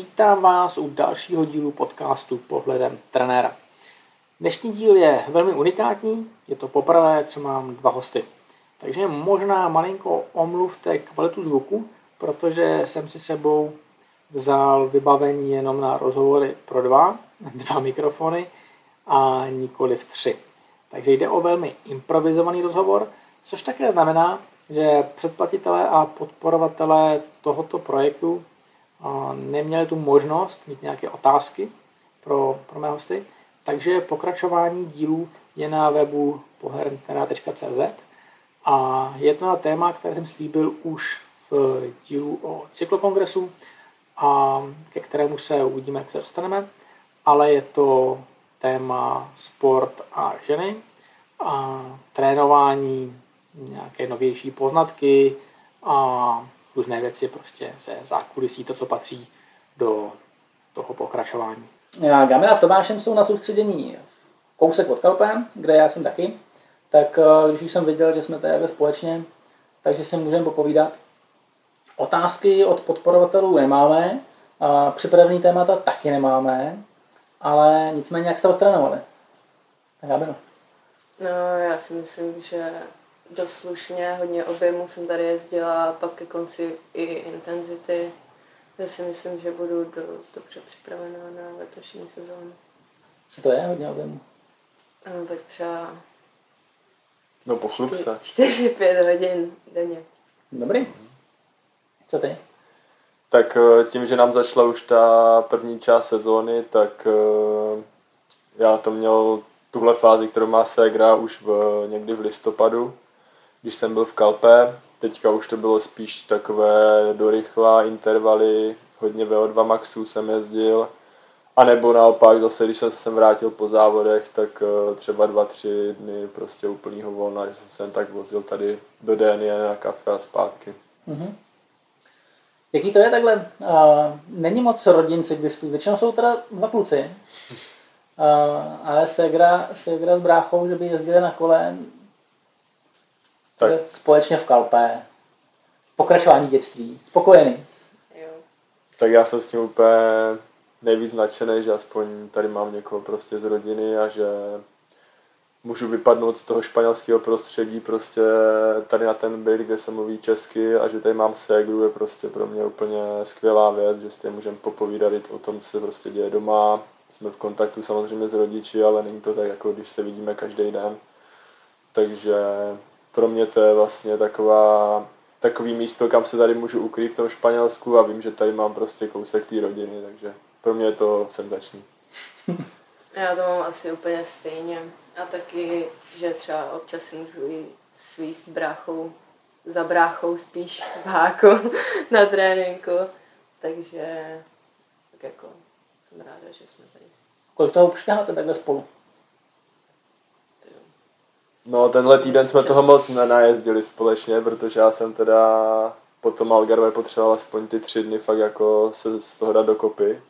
Vítám vás u dalšího dílu podcastu Pohledem trenéra. Dnešní díl je velmi unikátní, je to poprvé, co mám dva hosty. Takže možná malinko omluvte kvalitu zvuku, protože jsem si sebou vzal vybavení jenom na rozhovory pro dva, dva mikrofony a nikoli v tři. Takže jde o velmi improvizovaný rozhovor, což také znamená, že předplatitelé a podporovatelé tohoto projektu neměli tu možnost mít nějaké otázky pro, pro mé hosty, takže pokračování dílů je na webu pohernterá.cz a je to na téma, které jsem slíbil už v dílu o cyklokongresu a ke kterému se uvidíme, jak se dostaneme, ale je to téma sport a ženy a trénování, nějaké novější poznatky a různé věci prostě ze zákulisí, to, co patří do toho pokračování. Já, Gamila s Tomášem jsou na soustředění kousek od Kalpe, kde já jsem taky, tak eh, když už jsem viděl, že jsme tady společně, takže si můžeme popovídat. Otázky od podporovatelů nemáme, a připravený témata taky nemáme, ale nicméně jak jste odtrénovali? Tak Gabino. No, já si myslím, že dost slušně, hodně objemu jsem tady jezdila, pak ke konci i intenzity. Já si myslím, že budu dost dobře připravená na letošní sezónu. Co to je hodně objemu? No, tak třeba No pochlup se. 4-5 hodin denně. Dobrý. Co ty? Tak eh, tím, že nám začala už ta první část sezóny, tak eh, já to měl tuhle fázi, kterou má Segra už v, někdy v listopadu, když jsem byl v Kalpe. Teďka už to bylo spíš takové dorychlá intervaly, hodně VO2 maxů jsem jezdil. A nebo naopak zase, když jsem se sem vrátil po závodech, tak eh, třeba dva, tři dny prostě úplnýho volna, že jsem se tak vozil tady do DNI na kafe a zpátky. Mm-hmm. Jaký to je takhle? Uh, není moc rodin cyklistů, většinou jsou teda dva kluci. Uh, ale Segra, Segra s bráchou, že by jezdili na kole tak. společně v Kalpe. Pokračování dětství. Spokojený. Jo. Tak já jsem s tím úplně nejvíc nadšený, že aspoň tady mám někoho prostě z rodiny a že můžu vypadnout z toho španělského prostředí prostě tady na ten byt, kde se mluví česky a že tady mám ségru je prostě pro mě úplně skvělá věc, že s tím můžeme popovídat o tom, co se prostě děje doma. Jsme v kontaktu samozřejmě s rodiči, ale není to tak, jako když se vidíme každý den. Takže pro mě to je vlastně taková, takový místo, kam se tady můžu ukrýt v tom Španělsku a vím, že tady mám prostě kousek té rodiny, takže pro mě je to senzační. Já to mám asi úplně stejně. A taky, že třeba občas si můžu i svíst s bráchou, za bráchou spíš v háku na tréninku. Takže tak jako jsem ráda, že jsme tady. Kolik toho už takhle spolu? No, tenhle týden jsme toho moc nenajezdili společně, protože já jsem teda potom Algarve potřeboval aspoň ty tři dny fakt jako se z toho dát dokopy.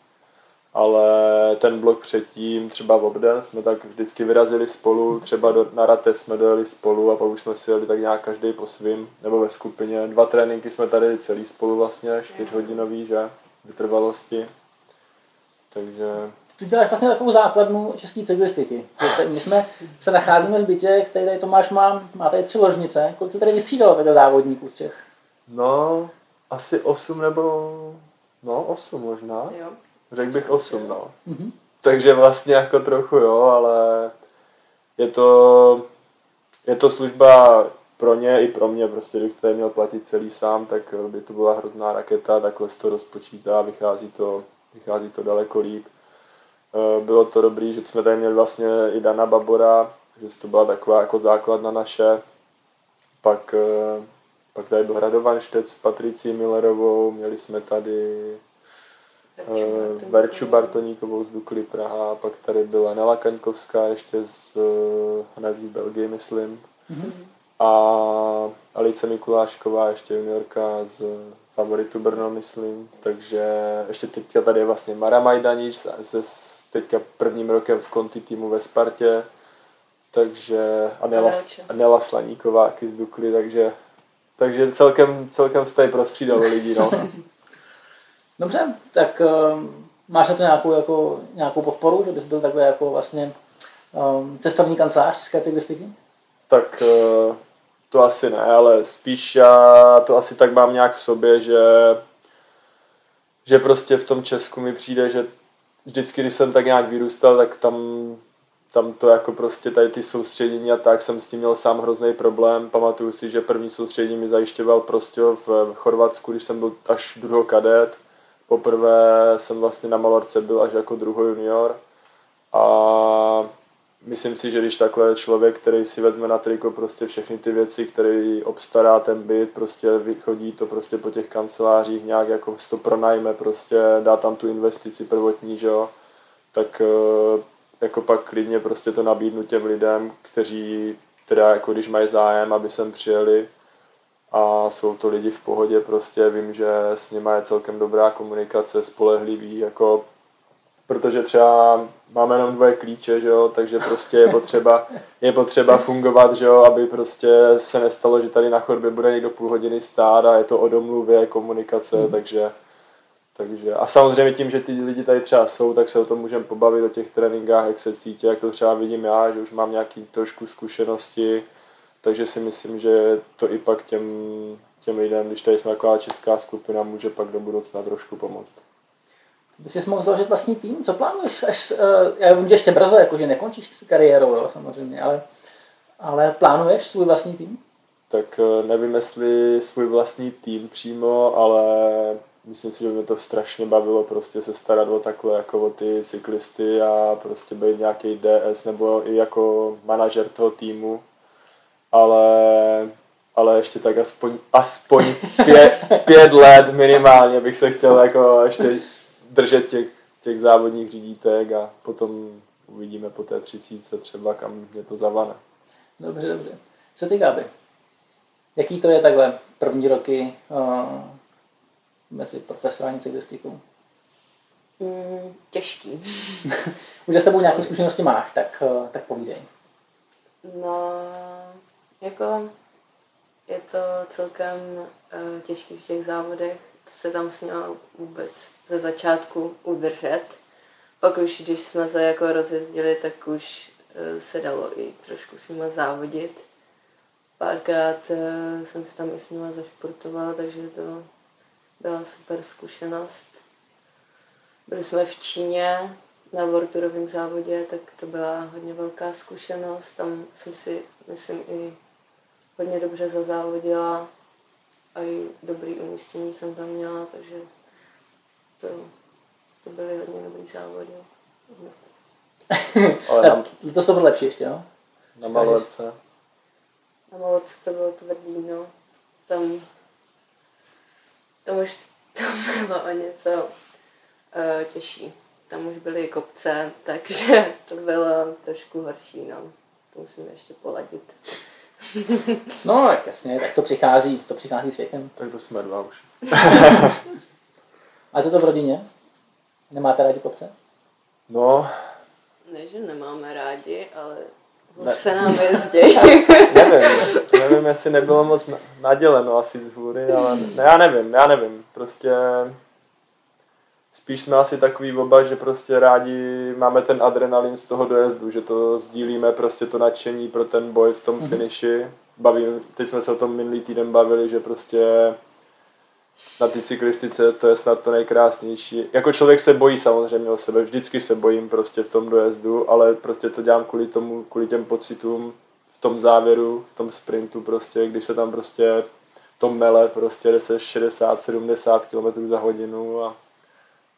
Ale ten blok předtím, třeba v obden, jsme tak vždycky vyrazili spolu, třeba do, na Rate jsme dojeli spolu a pak už jsme si jeli tak nějak každý po svým, nebo ve skupině. Dva tréninky jsme tady celý spolu vlastně, čtyřhodinový, že, vytrvalosti. Takže tu děláš vlastně takovou základnu české cyklistiky. My jsme se nacházíme v bytě, který tady Tomáš má, má tady tři ložnice. Kolik se tady vystřídalo takhle závodníků z těch? No, asi osm nebo... No, osm možná. Jo. Řekl bych osm, no. Mm-hmm. Takže vlastně jako trochu jo, ale je to, je to služba pro ně i pro mě, prostě kdybych tady měl platit celý sám, tak by to byla hrozná raketa, takhle se to rozpočítá, vychází to, vychází to daleko líp. Eh, bylo to dobrý, že jsme tady měli vlastně i Dana Babora, že to byla taková jako základna naše. Pak, eh, pak tady byl Radovan Štec s Patricí Millerovou, měli jsme tady eh, Verču Bartoníkovou z Dukly Praha, pak tady byla Nela Kaňkovská ještě z Hnezí Belgie, myslím. Mm-hmm. A Alice Mikulášková, ještě juniorka z favoritu Brno, myslím. Takže ještě teďka tady je vlastně Mara Majdanič se teďka prvním rokem v konti týmu ve Spartě. Takže Anela, Anela Slaníková z Dukly, takže, takže celkem, celkem se tady prostřídalo lidí, no. Dobře, tak um, máš na to nějakou, jako, nějakou podporu, že bys byl takhle jako vlastně um, cestovní kancelář české cyklistiky? Tak uh, to asi ne, ale spíš já to asi tak mám nějak v sobě, že že prostě v tom Česku mi přijde, že vždycky, když jsem tak nějak vyrůstal, tak tam, tam to jako prostě tady ty soustředění a tak jsem s tím měl sám hrozný problém. Pamatuju si, že první soustředění mi zajišťoval prostě v Chorvatsku, když jsem byl až druhou kadet. Poprvé jsem vlastně na Malorce byl až jako druhý junior. A myslím si, že když takhle člověk, který si vezme na triko prostě všechny ty věci, který obstará ten byt, prostě vychodí to prostě po těch kancelářích, nějak jako to pronajme, prostě dá tam tu investici prvotní, že jo, tak eh, jako pak klidně prostě to nabídnu těm lidem, kteří teda jako když mají zájem, aby sem přijeli. A jsou to lidi v pohodě, prostě vím, že s nimi je celkem dobrá komunikace, spolehlivý, jako protože třeba máme jenom dvoje klíče, že jo, takže prostě je potřeba, je potřeba fungovat, že jo, aby prostě se nestalo, že tady na chodbě bude někdo půl hodiny stát a je to o domluvě, komunikace, mm. takže, takže a samozřejmě tím, že ty lidi tady třeba jsou, tak se o tom můžeme pobavit o těch tréninkách, jak se cítí, jak to třeba vidím já, že už mám nějaký trošku zkušenosti, takže si myslím, že to i pak těm, těm lidem, když tady jsme taková česká skupina, může pak do budoucna trošku pomoct by jsi mohl zložit vlastní tým? Co plánuješ? Až, uh, já vím, že ještě brzo, jakože nekončíš s kariérou, jo, samozřejmě, ale, ale plánuješ svůj vlastní tým? Tak uh, nevím, jestli svůj vlastní tým přímo, ale myslím si, že mě to strašně bavilo prostě se starat o takhle jako o ty cyklisty a prostě být nějaký DS nebo i jako manažer toho týmu. Ale ale ještě tak aspoň, aspoň pět, pět let minimálně bych se chtěl jako ještě držet těch, těch závodních řídítek a potom uvidíme po té třicítce třeba, kam mě to zavane. Dobře, dobře. Co ty, Gabi? Jaký to je takhle první roky uh, mezi profesionální cyklistikou? Mm, těžký. Už za sebou nějaké zkušenosti máš, tak, uh, tak povídej. No, jako je to celkem uh, těžký v těch závodech se tam směla vůbec ze začátku udržet. Pak už, když jsme se jako rozjezdili, tak už eh, se dalo i trošku s nimi závodit. Párkrát eh, jsem se tam i s nimi zašportovala, takže to byla super zkušenost. Byli jsme v Číně na Vorturovém závodě, tak to byla hodně velká zkušenost. Tam jsem si, myslím, i hodně dobře zazávodila a i dobrý umístění jsem tam měla, takže to, to byly hodně dobrý závody. Ale tam, to to bylo lepší ještě, no? Na Malorce. Na Malorce to bylo tvrdý, no. Tam, tam už tam bylo o něco uh, těžší. Tam už byly kopce, takže to bylo trošku horší, no. To musím ještě poladit. No, tak jasně, tak to přichází, to přichází s věkem. Tak to jsme dva už. A co to v rodině? Nemáte rádi kopce? No. Ne, že nemáme rádi, ale ne. se nám jezdí. nevím, nevím, jestli nebylo moc naděleno asi z hůry, ale ne, já nevím, já nevím. Prostě spíš jsme asi takový oba, že prostě rádi máme ten adrenalin z toho dojezdu, že to sdílíme prostě to nadšení pro ten boj v tom mm-hmm. finiši. Baví, teď jsme se o tom minulý týden bavili, že prostě na té cyklistice to je snad to nejkrásnější. Jako člověk se bojí samozřejmě o sebe, vždycky se bojím prostě v tom dojezdu, ale prostě to dělám kvůli tomu, kvůli těm pocitům v tom závěru, v tom sprintu prostě, když se tam prostě to mele, prostě jde se 60-70 km za hodinu a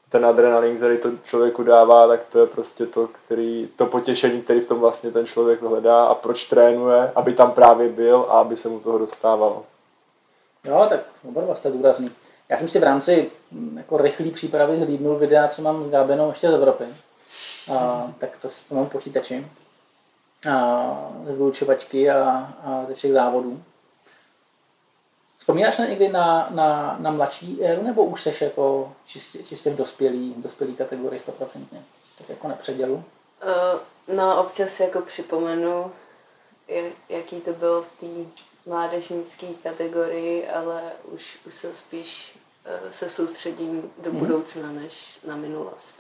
ten adrenalin, který to člověku dává, tak to je prostě to, který, to potěšení, který v tom vlastně ten člověk hledá a proč trénuje, aby tam právě byl a aby se mu toho dostávalo. Jo, tak oba dva jste důrazný. Já jsem si v rámci mm, jako rychlý přípravy zhlídnul videa, co mám s Gabenou ještě z Evropy. A, tak to, to mám počítači. A, ze vyučovačky a, a ze všech závodů. Vzpomínáš na někdy na, na, na mladší éru, nebo už seš jako čistě, čistě v dospělý, v dospělý kategorii 100%? Jsi tak jako na předělu? Uh, no, občas jako připomenu, jaký to bylo v té mládežnické kategorii, ale už, už jsou spíš eh, se soustředím do budoucna než na minulost.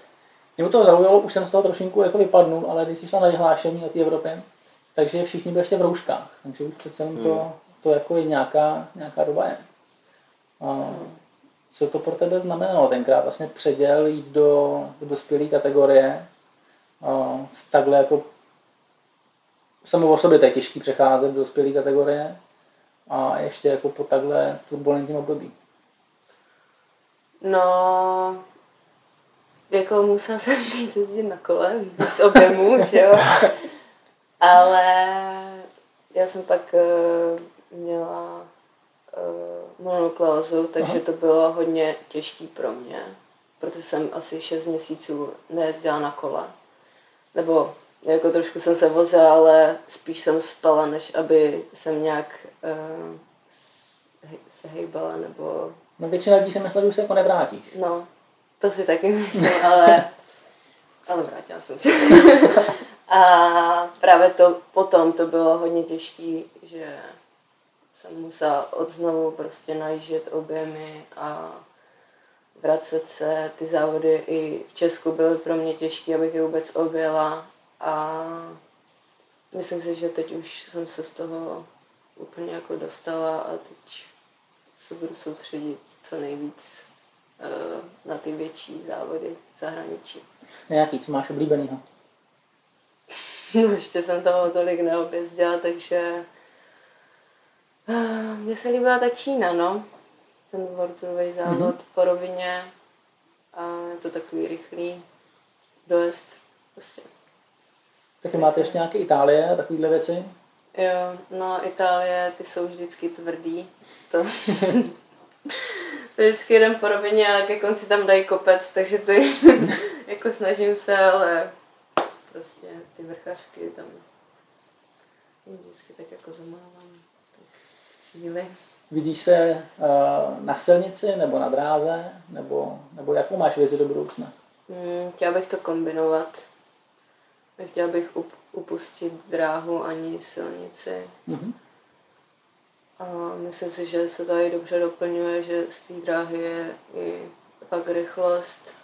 Mě to zaujalo, už jsem z toho trošinku jako vypadnul, ale když jsi šla na vyhlášení na té Evropě, takže všichni byli ještě v rouškách, takže už přece jenom to, Hmm. To jako je nějaká, nějaká doba je. A co to pro tebe znamenalo tenkrát vlastně předěl jít do, do dospělé kategorie a v takhle jako samo o sobě to je těžký přecházet do dospělé kategorie a ještě jako po takhle turbulentním období. No, jako musela jsem víc jezdit na kole, víc objemů, že jo. Ale já jsem pak uh, měla uh, monokleózu, takže Aha. to bylo hodně těžký pro mě, protože jsem asi 6 měsíců nejezdila na kole. Nebo jako trošku jsem se vozila, ale spíš jsem spala, než aby jsem nějak uh, se hejbala nebo No většina lidí si myslí, že už se jako nevrátíš. No, to si taky myslím, ale, ale vrátila jsem se. A právě to potom to bylo hodně těžké, že jsem musela od znovu prostě najíždět objemy a vracet se. Ty závody i v Česku byly pro mě těžké, abych je vůbec objela a myslím si, že teď už jsem se z toho úplně jako dostala a teď se budu soustředit co nejvíc eh, na ty větší závody v zahraničí. Nějaký, co máš oblíbenýho? No, ještě jsem toho tolik neobjezdila, takže mně se líbila ta Čína, no. Ten worldtourový závod mm-hmm. po rovině a je to takový rychlý dojezd. Prostě. Taky máte ještě nějaké Itálie takovéhle věci? Jo, no Itálie, ty jsou vždycky tvrdý. To, to vždycky jeden po rovině a ke konci tam dají kopec, takže to je, jako snažím se, ale prostě ty vrchařky tam jim vždycky tak jako zamávám cíli. Vidíš se uh, na silnici nebo na dráze? Nebo, nebo jakou máš vizi do budoucna? Hmm, chtěla bych to kombinovat. Nechtěla bych up, upustit dráhu ani silnici. Mhm. A myslím si, že se to i dobře doplňuje, že z té dráhy je i pak rychlost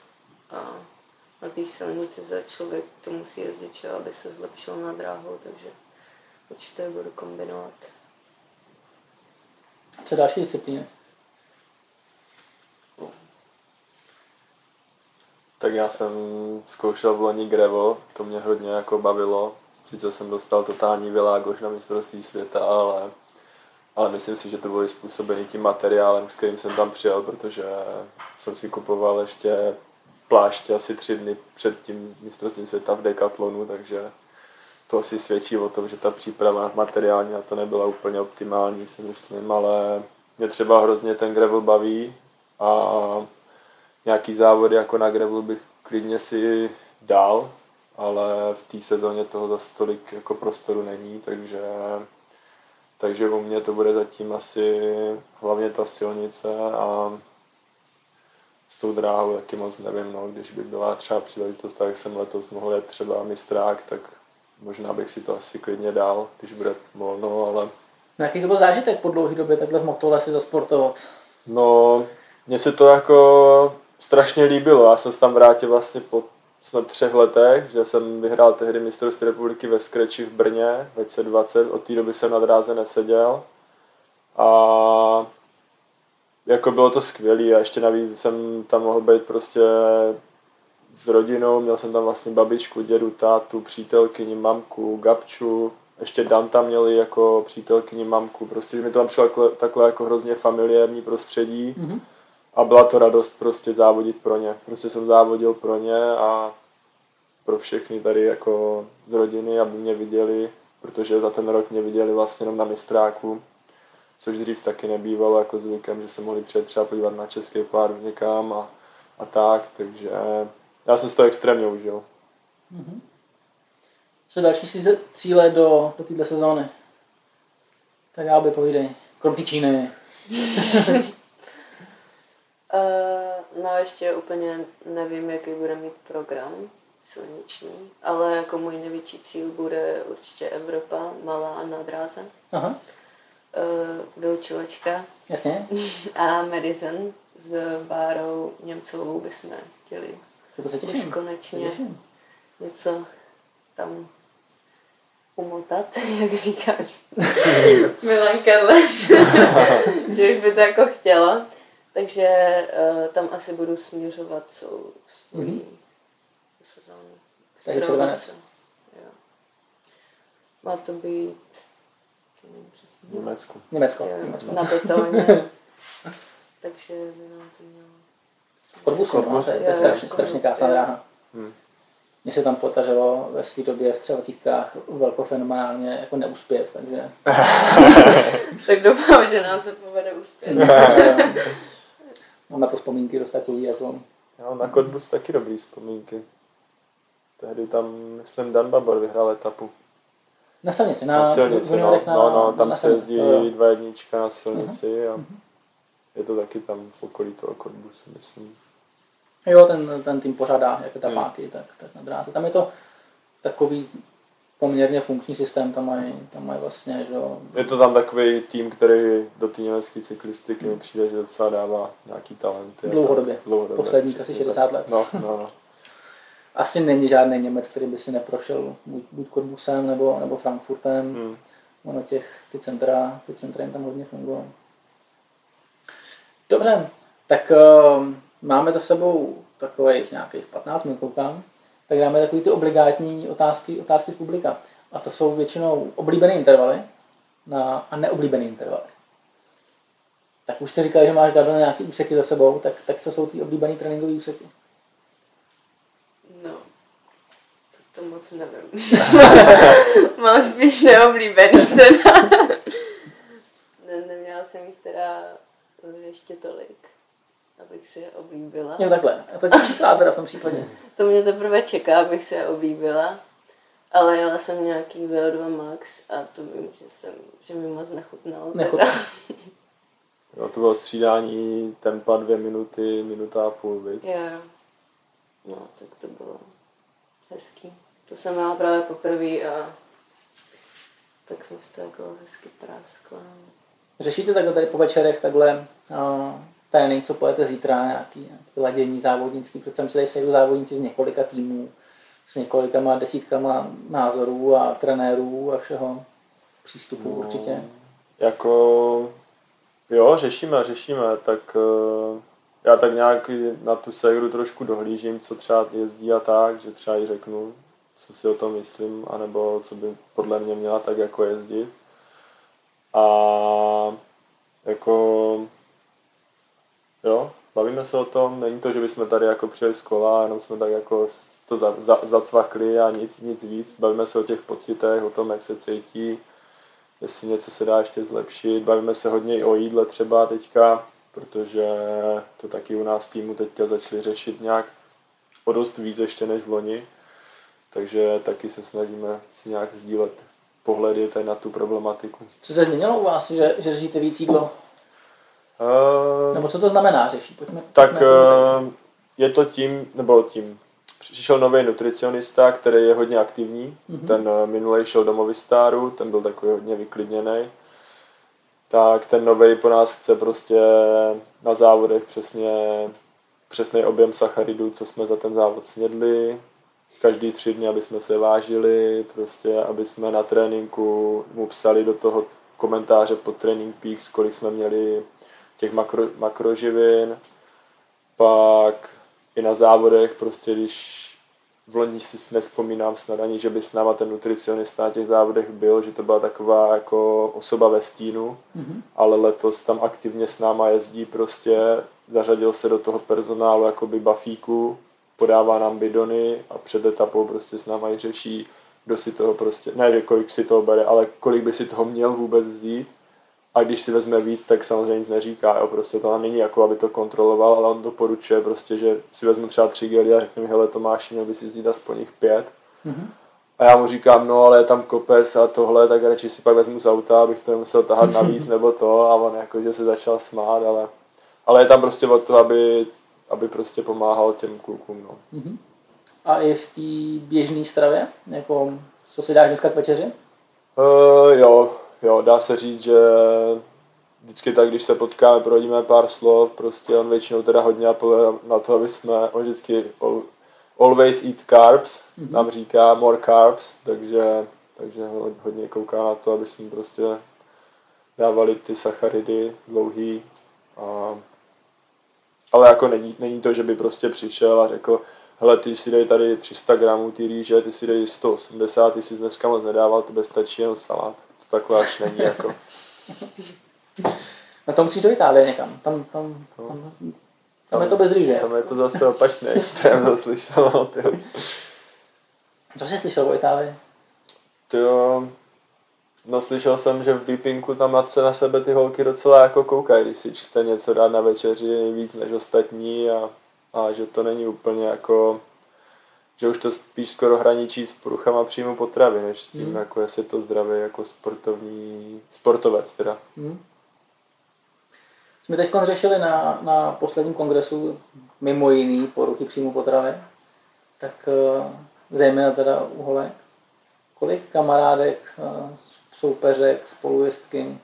a na té silnici za člověk to musí jezdit, že, aby se zlepšil na dráhu, takže určitě budu kombinovat. Co další disciplíny? Tak já jsem zkoušel v loni gravel, to mě hodně jako bavilo. Sice jsem dostal totální világoš na mistrovství světa, ale, ale myslím si, že to bylo způsobený tím materiálem, s kterým jsem tam přijel, protože jsem si kupoval ještě pláště asi tři dny před tím mistrovstvím světa v Decathlonu, takže to asi svědčí o tom, že ta příprava materiální na to nebyla úplně optimální, si myslím, ale mě třeba hrozně ten gravel baví a nějaký závody jako na gravel bych klidně si dal, ale v té sezóně toho zase tolik jako prostoru není, takže, takže u mě to bude zatím asi hlavně ta silnice a s tou dráhou taky moc nevím, no, když by byla třeba příležitost, tak jsem letos mohl jet třeba mistrák, tak možná bych si to asi klidně dal, když bude volno, ale No, jaký to byl zážitek po dlouhé době takhle v motole si zasportovat? No, mně se to jako strašně líbilo. Já jsem se tam vrátil vlastně po snad třech letech, že jsem vyhrál tehdy mistrovství republiky ve Skreči v Brně v 2020. Od té doby jsem na dráze neseděl. A jako bylo to skvělé a ještě navíc jsem tam mohl být prostě s rodinou, měl jsem tam vlastně babičku, dědu, tátu, přítelkyni, mamku, gabču, ještě Dan tam měli jako přítelkyni, mamku, prostě mi to tam přišlo takhle, takhle jako hrozně familiární prostředí Mhm. a byla to radost prostě závodit pro ně. Prostě jsem závodil pro ně a pro všechny tady jako z rodiny, aby mě viděli, protože za ten rok mě viděli vlastně jenom na mistráku, což dřív taky nebývalo jako zvykem, že se mohli přijet třeba podívat na český pár někam a, a tak, takže já jsem si to extrémně užil. Co další si cíle do, do této sezóny? Tak já by povídej. Krom Číny. Uh, no ještě úplně nevím, jaký bude mít program silniční, ale jako můj největší cíl bude určitě Evropa, malá na dráze, Aha, uh, vyučovačka jasně. a Madison, s Bárou Němcovou bychom chtěli To se těším. už konečně Se těším. něco tam umotat, jak říkáš. Milan Karlec, že už by to jako chtěla. Takže uh, tam asi budu směřovat celou svoji Mhm. sezónu. Takže červenec. se. Má to být. Německo. Jo, Německo. na betoně. Takže by nám to mělo. V Korbusu, no, to je, strašně, Korbus, strašně krásná dráha. Hmm. Mně se tam podařilo ve své době v třevacítkách velkofenomenálně jako neuspět, takže Tak doufám, že nám se povede uspět. mám na to vzpomínky dost takový jako Jo, na Cottbus taky dobrý vzpomínky. Tehdy tam, myslím, Dan Babor vyhrál etapu. na silnici, na, Na, silnici, no, juniorech no, no, tam na se silnici. jezdí dva jednička na silnici a je to taky tam v okolí toho Cottbusu, myslím. Jo, ten, ten tým pořádá jako Hmm. tapáky, tak, tak na dráze. Tam je to takový poměrně funkční systém, tam mají, tam mají vlastně, že Je to tam takový tým, který do té německé cyklistiky mi přijde, že docela dává nějaký talenty. a Dlouhodobě. Dlouhodobě. Posledních přesně asi 60 tak. let. No, no, no. asi není žádný Němec, který by si neprošel buď, buď Korbusem nebo, nebo Frankfurtem. Hmm. Ono těch, ty centra, ty centra jim tam hodně fungují. Dobře, tak uh, máme za sebou takových nějakých 15 minut, koukám. Tak dáme takový ty obligátní otázky, otázky z publika. A to jsou většinou oblíbené intervaly na, a neoblíbené intervaly. Tak už jste říkali, že máš Gabriel nějaký úseky za sebou, tak, tak co jsou ty oblíbené tréninkové úseky? No, tak to moc nevím. Mám spíš neoblíbený teda. ne, neměla jsem jich teda ještě tolik, abych si je oblíbila. Jo, takhle. A to ti čeká teda v tom případě. To mě teprve čeká, abych si je oblíbila. Ale jela jsem nějaký VO2 Max a to vím, že, jsem, že mi moc nechutnalo. Nechutnalo. Jo, to bylo střídání tempa dvě minuty, minuta a půl, viď? Jo, jo. No, tak to bylo hezký. To jsem měla právě poprvé a tak jsem si to jako hezky práskla. Řešíte takhle tady po večerech takhle uh, trénink, co pojete zítra, nějaký, nějaký ladění závodnický, protože tam se tady sejdu závodníci z několika týmů, s několikama desítkama názorů a trenérů a všeho přístupu No. určitě. Jako, jo, řešíme, řešíme, tak eh, já tak nějak na tu segru trošku dohlížím, co třeba jezdí a tak, že třeba jí řeknu, co si o tom myslím, anebo co by podle mě měla tak jako jezdit. A jako, jo, bavíme se o tom, není to, že bychom tady jako přijeli z kola, jenom jsme tak jako to za, za, zacvakli a nic, nic víc. Bavíme se o těch pocitech, o tom, jak se cítí, jestli něco se dá ještě zlepšit. Bavíme se hodně i o jídle třeba teďka, protože to taky u nás týmu teďka začali řešit nějak o dost víc ještě než v loni. Takže taky se snažíme si nějak sdílet pohledy tady na tu problematiku. Co se změnilo u vás, že, že řešíte víc jídlo? Uh, Nebo co to znamená řešit? Pojďme, tak pojďme eh, je to tím, nebo tím, přišel nový nutricionista, který je hodně aktivní. Mhm. Ten eh, minulý šel do Movistaru, ten byl takový hodně vyklidněný. Tak ten nový po nás chce prostě na závodech přesně přesný objem sacharidů, co jsme za ten závod snědli. Každý tři dny, aby jsme se vážili, prostě, aby jsme na tréninku mu psali do toho komentáře pod Training Peaks, kolik jsme měli těch makro, makroživin. Pak i na závodech, prostě když v loni si nespomínám snad ani, že by s náma ten nutricionista na těch závodech byl, že to byla taková jako osoba ve stínu, Mhm. ale letos tam aktivně s náma jezdí prostě, zařadil se do toho personálu jakoby bafíku, podává nám bidony a před etapou prostě s náma i řeší, kdo si toho prostě, ne, že kolik si toho bere, ale kolik by si toho měl vůbec vzít. A když si vezme víc, tak samozřejmě nic neříká, jo, prostě to není jako, aby to kontroloval, ale on doporučuje prostě, že si vezmu třeba tři gely a řekne mi, hele Tomáš, měl by si vzít aspoň jich pět. Mhm. A já mu říkám, no ale je tam kopec a tohle, tak radši si pak vezmu z auta, abych to nemusel tahat navíc nebo to a on jakože se začal smát, ale, ale je tam prostě o to, aby, aby prostě pomáhal těm klukům, no. Mhm. A i v té běžné stravě? Jako, co si dáš dneska k večeři? Uh, jo, jo, dá se říct, že vždycky tak, když se potkáme, prohodíme pár slov, prostě on většinou teda hodně apeluje na to, aby jsme, on vždycky always eat carbs, mm-hmm. nám říká more carbs, takže, takže hodně kouká na to, aby jsme prostě dávali ty sacharidy dlouhý. A, ale jako není, není to, že by prostě přišel a řekl, hele, ty si dej tady 300 gramů ty rýže, ty si dej 180, ty si dneska moc nedával, to stačí jenom salát. To takhle až není jako. No to musíš do Itálie někam. Tam, tam, no. tam, tam, tam je to bez rýže. Tam je to zase opačný extrém, to slyšel. No, Co jsi slyšel o Itálii? Ty jo, no slyšel jsem, že v Beepinku tam matce na sebe ty holky docela jako koukají, když si chce něco dát na večeři víc než ostatní a, a že to není úplně jako že už to spíš skoro hraničí s poruchama příjmu potravy, než s tím, mm. jako jestli to zdravý jako sportovní, sportovec teda. Mm. Jsme teď řešili na, na posledním kongresu mimo jiný poruchy příjmu potravy, tak uh, zejména teda u holek. Kolik kamarádek, uh, soupeřek, spolujezdky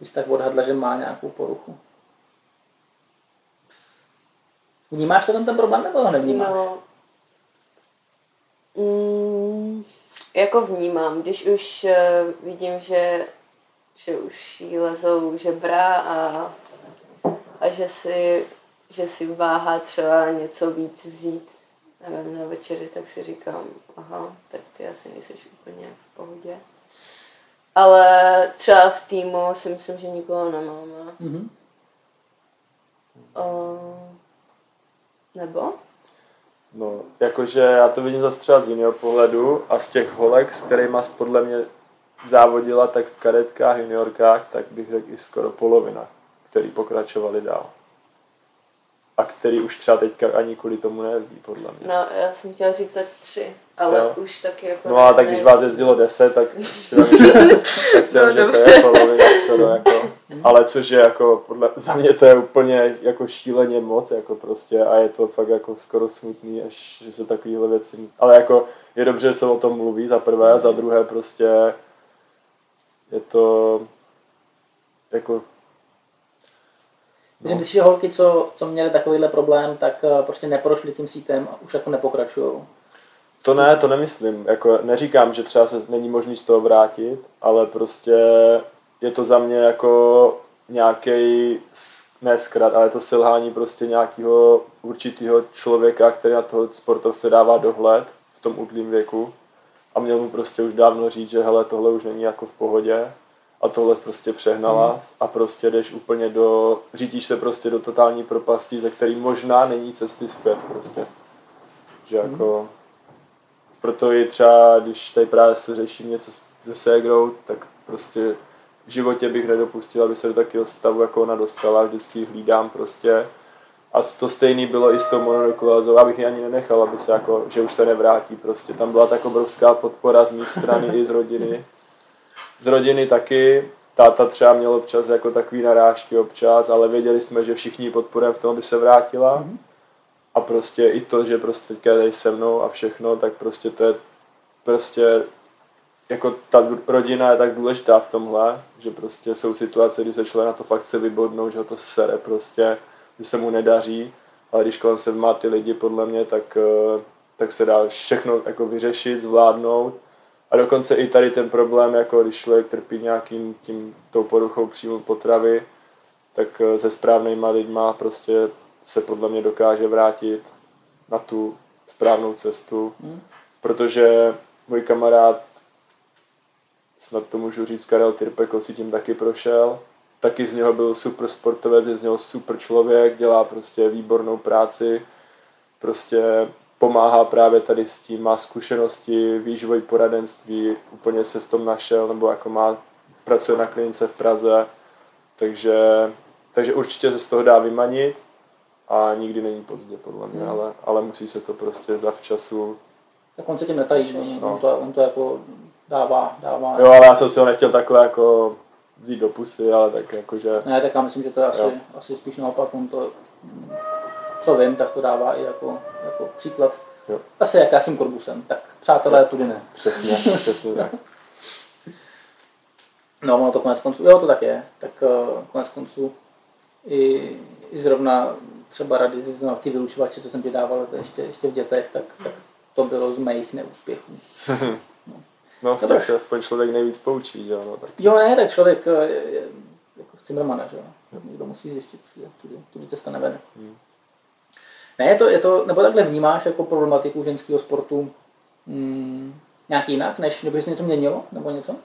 bys tak odhadla, že má nějakou poruchu? Vnímáš to ten, ten problém nebo ho nevnímáš? No, mm, jako vnímám, když už uh, vidím, že, že už jí lezou žebra a a že si, že si váhá třeba něco víc vzít nevím, na večeři, tak si říkám, aha, tak ty asi nejsi úplně v pohodě. Ale třeba v týmu si myslím, že nikoho nemáme. Mm-hmm. Uh, nebo? No, jakože já to vidím zase třeba z jiného pohledu a z těch holek, s kterými podle mě závodila tak v kadetkách, juniorkách, tak bych řekl i skoro polovina který pokračovali dál. A který už třeba teďka ani kvůli tomu nejezdí, podle mě. No, já jsem chtěla říct tak tři, ale jo. už taky jako No a tak když vás jezdilo deset, tak si vím, že, tak si no, že to je polovina skoro jako. Ale což je jako, podle, za mě to je úplně jako šíleně moc, jako prostě a je to fakt jako skoro smutný, až že se takovýhle věci, ale jako je dobře, že se o tom mluví za prvé, a za druhé prostě je to jako No. myslíš, že holky, co, co měly takovýhle problém, tak eh, prostě neprošly tím sítem a už jako nepokračují? To ne, to nemyslím. Jako neříkám, že třeba se není možný z toho vrátit, ale prostě je to za mě jako nějaký ne zkrat, ale je to selhání prostě nějakého určitého člověka, který na toho sportovce dává dohled v tom útlým věku a měl mu prostě už dávno říct, že hele, tohle už není jako v pohodě a tohle prostě přehnala hmm. a prostě jdeš úplně do, řídíš se prostě do totální propasti, ze který možná není cesty zpět prostě. Že hmm. jako, proto i třeba, když tady právě se řeším něco se ségrou, tak prostě v životě bych nedopustil, aby se do takového stavu, jako ona dostala, vždycky hlídám prostě. A to stejný bylo i s tou mononuklázou, abych ji ani nenechal, aby se jako, že už se nevrátí prostě. Tam byla tak obrovská podpora z mé strany i z rodiny z rodiny taky. Táta třeba měl občas jako takový narážky občas, ale věděli jsme, že všichni podporujeme v tom, aby se vrátila. Mm-hmm. A prostě i to, že prostě teďka je se mnou a všechno, tak prostě to je prostě jako ta rodina je tak důležitá v tomhle, že prostě jsou situace, kdy se člověk na to fakt chce vybodnout, že ho to sere prostě, že se mu nedaří, ale když kolem se má ty lidi podle mě, tak, eh, tak se dá všechno jako vyřešit, zvládnout. A dokonce i tady ten problém, jako když člověk trpí nějakým tím, tou poruchou příjmu potravy, tak eh, se správnýma lidma prostě se podle mě dokáže vrátit na tu správnou cestu, hmm. protože můj kamarád, snad to můžu říct, Karel Tyrpekl si tím taky prošel, taky z něho byl super sportovec, je z něho super člověk, dělá prostě výbornou práci, prostě pomáhá právě tady s tím, má zkušenosti, výživoj poradenství, úplně se v tom našel, nebo jako má, pracuje na klinice v Praze, takže, takže určitě se z toho dá vymanit a nikdy není pozdě, podle mě, hmm. ale, ale musí se to prostě za včasu. Tak on se tím netají, no. on, to, on to jako dává, dává. Jo, ale já jsem si ho nechtěl takhle jako vzít do pusy, ale tak jakože... Ne, tak já myslím, že to je asi, asi spíš naopak, on to co vím, tak to dává i jako, jako příklad. Jo. Asi jak já s tím korbusem, tak přátelé, tudy ne. Přesně, přesně tak. No, ono to konec konců, jo, to tak je. Tak uh, konec konců i, i zrovna třeba rady zrovna ty vylučovače, co jsem ti dával ještě, ještě v dětech, tak, tak to bylo z mých neúspěchů. no, z těch se aspoň člověk nejvíc poučí, jo. No, tak. Jo, ne, tak člověk je, je, jako Cimrmana, že jo. Někdo musí zjistit, tudy, tudy cesta nevede. Hmm. Ne, je to, je to, nebo takhle vnímáš jako problematiku ženského sportu hmm, nějak jinak, než nebo se něco měnilo, nebo něco?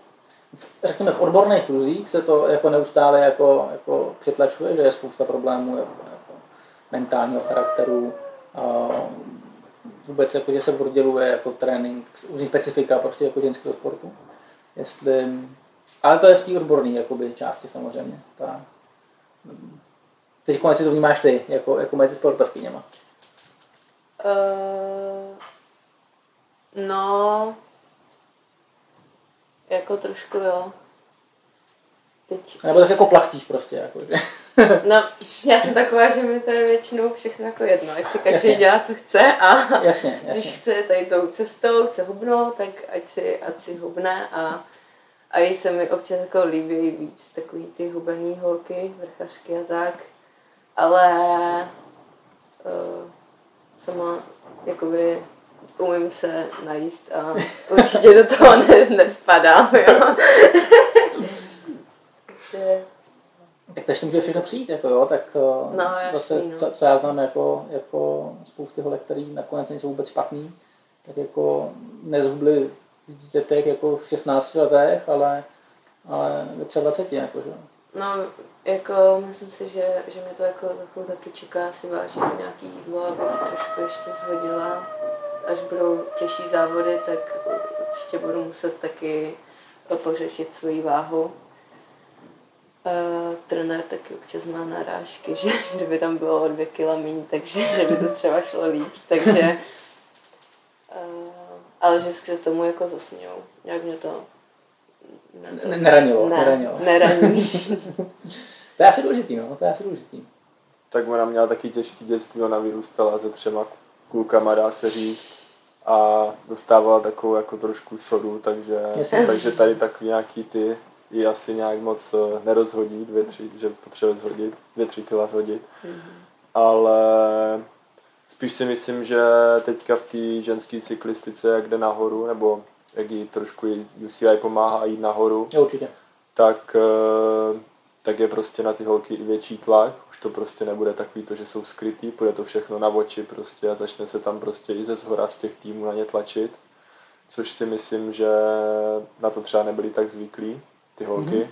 řekněme, v odborných kruzích se to jako neustále jako, jako přetlačuje, že je spousta problémů jako mentálního charakteru, vůbec jako, že se odděluje jako trénink, různý specifika prostě jako ženského sportu. Jestli, ale to je v té odborné jakoby, části samozřejmě. Ta, teď konec to vnímáš ty, jako, jako mezi sportovkyněma. Uh, no, jako trošku jo. Teď... Nebo tak jako plachtíš prostě, jako, že? no, já jsem taková, že mi to je většinou všechno jako jedno. Ať si každý jasně. dělá, co chce a jasně, jasně. když chce tady tou cestou, chce hubnout, tak ať si, ať si hubne a a jí se mi občas jako líbí víc takový ty hubený holky, vrchařky a tak. Ale uh, sama jakoby umím se najíst a určitě do toho ne, nespadám, jo. Tak to ještě může všechno přijít, jako jo, tak no, zase, jasný, no. co, co, já znám jako, jako spousty holek, který nakonec nejsou vůbec špatný, tak jako nezhubli v dítětech jako v 16 letech, ale, ale ve třeba 20, jako, že? No, jako myslím si, že, že mě to jako takovou taky čeká si vážit nějaký jídlo, abych trošku ještě zhodila až budou těžší závody, tak určitě budu muset taky pořešit svoji váhu. Uh, trenér taky občas má narážky, že kdyby tam bylo o dvě kila méně, takže že by to třeba šlo líp, takže uh, ale že se tomu jako zasmějou. Nějak mě to ne, to, neranilo. Ne, neranilo. Neraní. to je asi důležitý, no, to je asi důležitý. Tak ona měla taky těžký dětství, ona vyrůstala se třema klukama, dá se říct. A dostávala takovou jako trošku sodu, takže, takže tady takový nějaký ty ji asi nějak moc eh, nerozhodí, dvě, tři, že potřebuje zhodit, dvě, tři kila zhodit. Mm-hmm. Ale spíš si myslím, že teďka v té ženské cyklistice, jak jde nahoru, nebo jak jí trošku UCI pomáhá jít nahoru, jo, určitě. tak eh, tak je prostě na ty holky i větší tlak. Už to prostě nebude takový to, že jsou skrytý, půjde to všechno na oči prostě a začne se tam prostě i ze zhora z těch týmů na ně tlačit. Což si myslím, že na to třeba nebyli tak zvyklí, ty holky. Mm-hmm.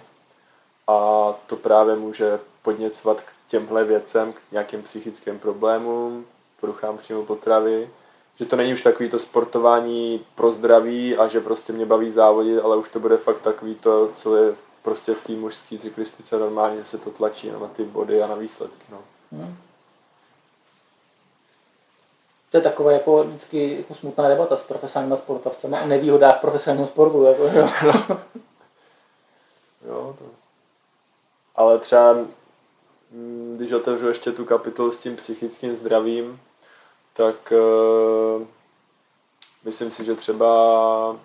A to právě může podněcovat k těmhle věcem, k nějakým psychickým problémům, poruchám přímo potravy, že to není už takový to sportování pro zdraví a že prostě mě baví závodit, ale už to bude fakt takový to, co je prostě v té mužské cyklistice normálně se to tlačí na ty body a na výsledky. No. Hmm. To je taková jako vždycky jako smutná debata s profesionálními sportovcemi o nevýhodách profesionálního sportu. Jako, jo. jo, to. Ale třeba, mm, když otevřu ještě tu kapitolu s tím psychickým zdravím, tak uh, myslím si, že třeba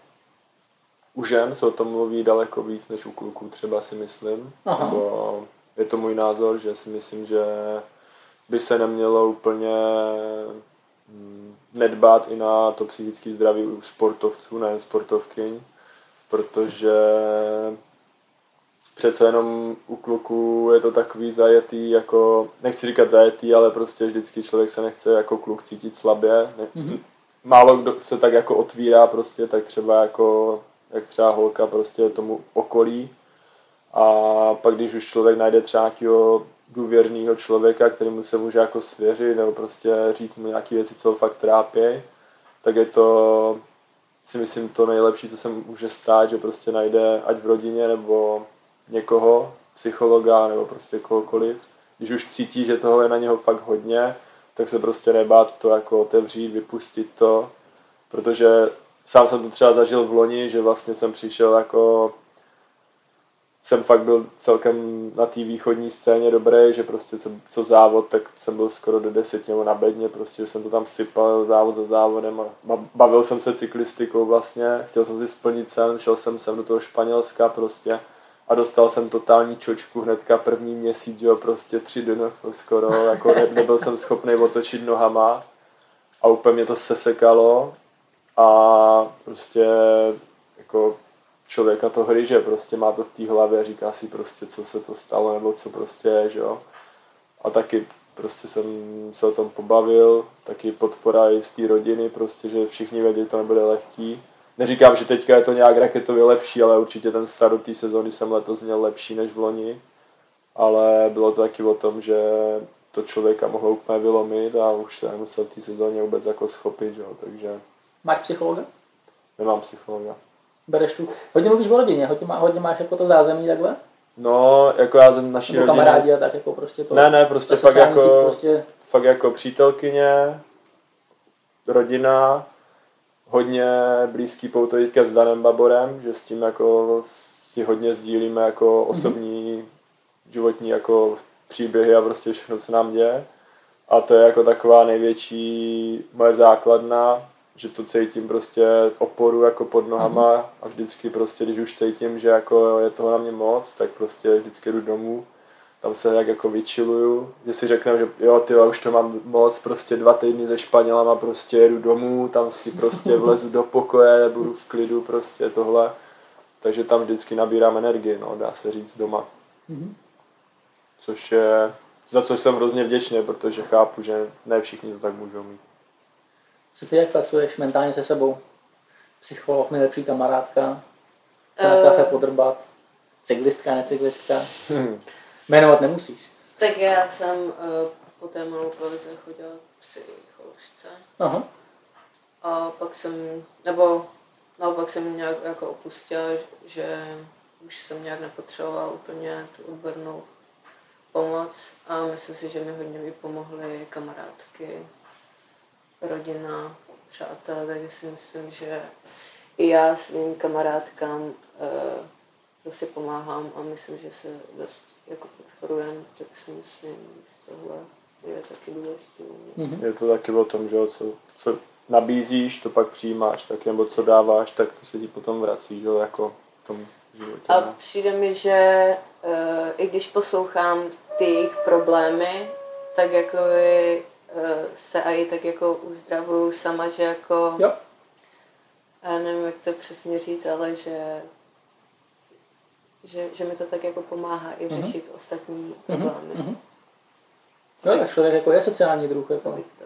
u žen se o tom mluví daleko víc než u kluků, třeba si myslím. Aha. Nebo je to můj názor, že si myslím, že by se nemělo úplně mm, nedbát i na to psychické zdraví u sportovců, nejen sportovkyň, protože přece jenom u kluků je to takový zajetý, jako, nechci říkat zajetý, ale prostě vždycky člověk se nechce jako kluk cítit slabě. Mm-hmm. Málo kdo se tak jako otvírá prostě, tak třeba jako jak třeba holka prostě tomu okolí. A pak když už člověk najde třeba nějakého důvěrného člověka, kterému se může jako svěřit nebo prostě říct mu nějaké věci, co ho fakt trápí, tak je to si myslím to nejlepší, co se může stát, že prostě najde ať v rodině nebo někoho, psychologa nebo prostě kohokoliv. Když už cítí, že toho je na něho fakt hodně, tak se prostě nebát to jako otevřít, vypustit to, protože sám jsem to třeba zažil v loni, že vlastně jsem přišel jako jsem fakt byl celkem na té východní scéně dobrý, že prostě co, co závod, tak jsem byl skoro do deseti nebo na bedně, prostě jsem to tam sypal závod za závodem a bavil jsem se cyklistikou vlastně, chtěl jsem si splnit sen, šel jsem sem do toho Španělska prostě a dostal jsem totální čočku hnedka první měsíc, jo, prostě tři dny skoro, jako ne, nebyl jsem schopný otočit nohama a úplně mě to sesekalo a prostě jako člověka to hryže, prostě má to v té hlavě a říká si prostě, co se to stalo, nebo co prostě je, že jo. A taky prostě jsem se o tom pobavil, taky podpora i z té rodiny, prostě, že všichni vědí, to nebude lehký. Neříkám, že teďka je to nějak raketově lepší, ale určitě ten start do té sezóny jsem letos měl lepší než v loni. Ale bylo to taky o tom, že to člověka mohlo úplně vylomit a už se nemusel v té sezóně vůbec jako schopit, jo, takže... Máš psychologa? Nemám psychologa. Bereš tu, hodně mluvíš o rodině, hodně, má, hodně máš jako to zázemí takhle? No, jako já jsem naší Nebo rodině... kamarádi a tak jako prostě to... Ne, ne, prostě fakt jako, prostě... fakt jako přítelkyně, rodina, hodně blízký pouto teďka s Danem Baborem, že s tím jako si hodně sdílíme jako osobní mm-hmm. životní jako příběhy a prostě všechno, co nám děje. A to je jako taková největší moje základna, že to cítím prostě oporu jako pod nohama mm-hmm. a vždycky prostě, když už cítím, že jako je toho na mě moc, tak prostě vždycky jdu domů, tam se jak jako vyčiluju, že si řeknu, že jo, ty už to mám moc, prostě dva týdny ze Španělama prostě jedu domů, tam si prostě vlezu do pokoje, budu v klidu, prostě tohle. Takže tam vždycky nabírám energii, no, dá se říct doma. Mm-hmm. Což je, za což jsem hrozně vděčný, protože chápu, že ne všichni to tak můžou mít. Co ty jak pracuješ mentálně se sebou? Psycholog, nejlepší kamarádka, na uh... kafe podrbat, cyklistka, necyklistka. Hmm. Jmenovat nemusíš. Tak já jsem uh, po té malou pauze chodila k psycholožce. Aha. A pak jsem, nebo naopak jsem nějak jako opustila, že už jsem nějak nepotřebovala úplně tu odbornou pomoc a myslím si, že mi hodně vypomohly kamarádky, rodina, přátelé, takže si myslím, že i já svým kamarádkám uh, prostě pomáhám a myslím, že se dost jako podporujeme, tak si myslím, že tohle je taky důležité. Mm-hmm. Je to taky o tom, že co, co nabízíš, to pak přijímáš, tak nebo co dáváš, tak to se ti potom vrací, že jako v tom životě. A ne? přijde mi, že uh, i když poslouchám ty jejich problémy, tak jako je, uh, se i tak jako uzdravuju sama, že jako jo. já nevím, jak to přesně říct, ale že že, že mi to tak jako pomáhá i mhm. řešit mm-hmm. ostatní problémy. Mm-hmm. No, tak člověk jako je sociální druh. Jako. Abych to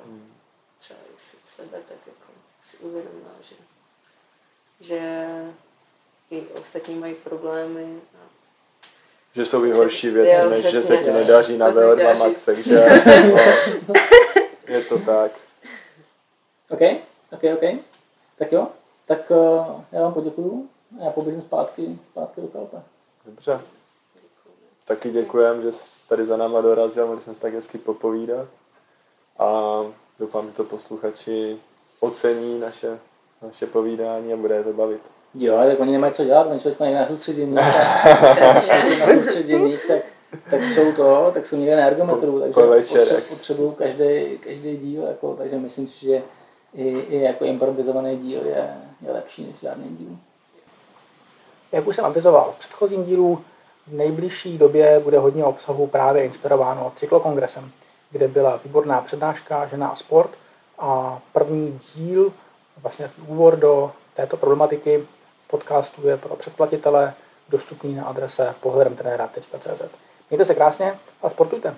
třeba i sebe tak jako si uvědomila, že, že i ostatní mají problémy. A že jsou i horší věci, jo, než přesně, že se ti nedaří na VO2 Max, takže no, je to tak. OK, OK, OK. Tak jo, tak uh, já vám poděkuju a já poběžím zpátky, zpátky do Kalpe. Dobře. Taky děkujem, že jsi tady za náma dorazil, mohli jsme se tak hezky popovídat. A doufám, že to posluchači ocení naše, naše povídání a bude je to bavit. Jo, tak oni nemají co dělat, oni jsou teď na soustředění, tak, na soustředění, tak, tak jsou to, tak jsou někde na ergometru, takže potře, potřebují každý, každý díl, jako, takže myslím si, že i, i jako improvizovaný díl je, je lepší než žádný díl. Jak už jsem avizoval v předchozím dílu, v nejbližší době bude hodně obsahu právě inspirováno cyklokongresem, kde byla výborná přednáška Žena a sport a první díl, vlastně úvod do této problematiky podcastu je pro předplatitele dostupný na adrese pohledemtrenera.cz. Mějte se krásně a sportujte.